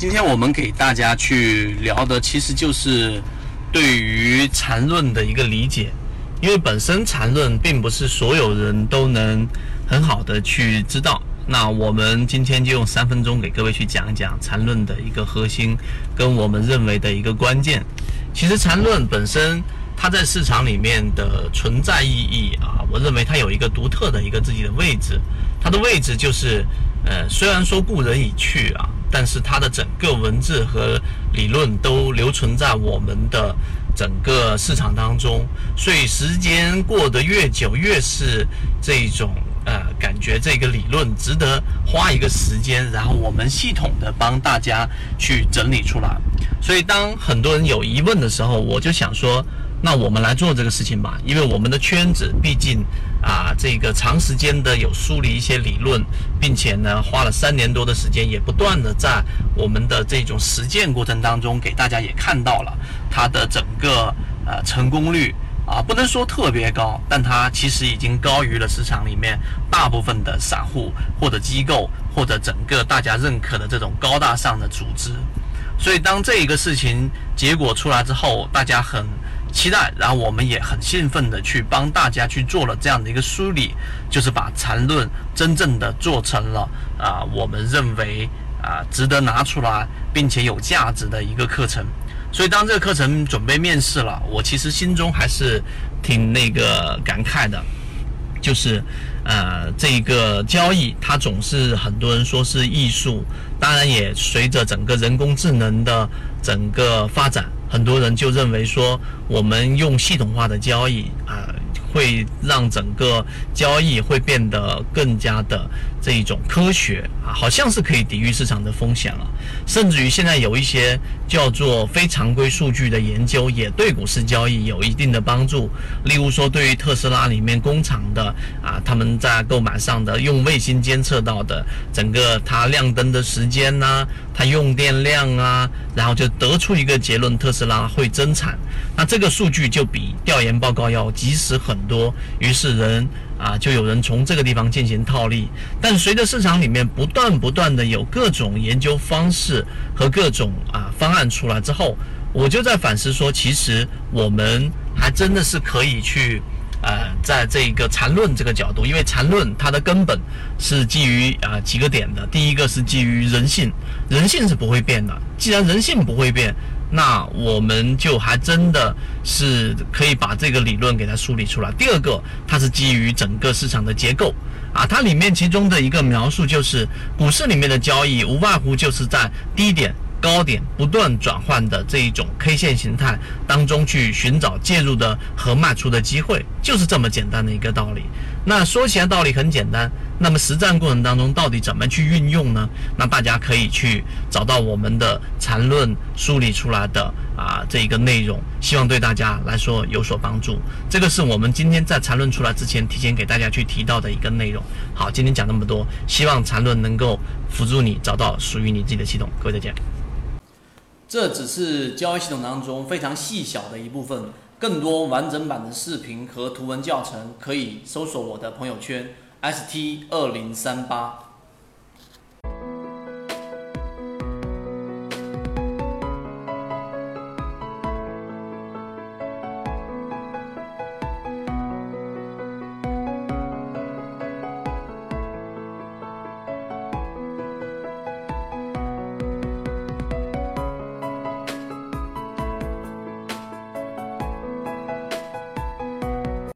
今天我们给大家去聊的，其实就是对于缠论的一个理解，因为本身缠论并不是所有人都能很好的去知道。那我们今天就用三分钟给各位去讲一讲缠论的一个核心，跟我们认为的一个关键。其实缠论本身，它在市场里面的存在意义啊，我认为它有一个独特的一个自己的位置。它的位置就是，呃，虽然说故人已去啊。但是它的整个文字和理论都留存在我们的整个市场当中，所以时间过得越久，越是这种呃感觉，这个理论值得花一个时间，然后我们系统的帮大家去整理出来。所以当很多人有疑问的时候，我就想说。那我们来做这个事情吧，因为我们的圈子毕竟啊，这个长时间的有梳理一些理论，并且呢，花了三年多的时间，也不断的在我们的这种实践过程当中，给大家也看到了它的整个呃成功率啊，不能说特别高，但它其实已经高于了市场里面大部分的散户或者机构或者整个大家认可的这种高大上的组织。所以当这一个事情结果出来之后，大家很。期待，然后我们也很兴奋的去帮大家去做了这样的一个梳理，就是把缠论真正的做成了啊，我们认为啊值得拿出来并且有价值的一个课程。所以当这个课程准备面试了，我其实心中还是挺那个感慨的，就是呃这个交易它总是很多人说是艺术，当然也随着整个人工智能的整个发展。很多人就认为说，我们用系统化的交易啊。会让整个交易会变得更加的这一种科学啊，好像是可以抵御市场的风险了。甚至于现在有一些叫做非常规数据的研究，也对股市交易有一定的帮助。例如说，对于特斯拉里面工厂的啊，他们在购买上的用卫星监测到的整个它亮灯的时间呐，它用电量啊，然后就得出一个结论：特斯拉会增产。那这个数据就比调研报告要及时很。多，于是人啊，就有人从这个地方进行套利。但随着市场里面不断不断的有各种研究方式和各种啊方案出来之后，我就在反思说，其实我们还真的是可以去呃，在这个缠论这个角度，因为缠论它的根本是基于啊几个点的。第一个是基于人性，人性是不会变的。既然人性不会变。那我们就还真的是可以把这个理论给它梳理出来。第二个，它是基于整个市场的结构啊，它里面其中的一个描述就是，股市里面的交易无外乎就是在低点。高点不断转换的这一种 K 线形态当中去寻找介入的和卖出的机会，就是这么简单的一个道理。那说起来道理很简单，那么实战过程当中到底怎么去运用呢？那大家可以去找到我们的缠论梳理出来的啊这一个内容，希望对大家来说有所帮助。这个是我们今天在缠论出来之前提前给大家去提到的一个内容。好，今天讲那么多，希望缠论能够辅助你找到属于你自己的系统。各位再见。这只是交易系统当中非常细小的一部分，更多完整版的视频和图文教程可以搜索我的朋友圈 ST 二零三八。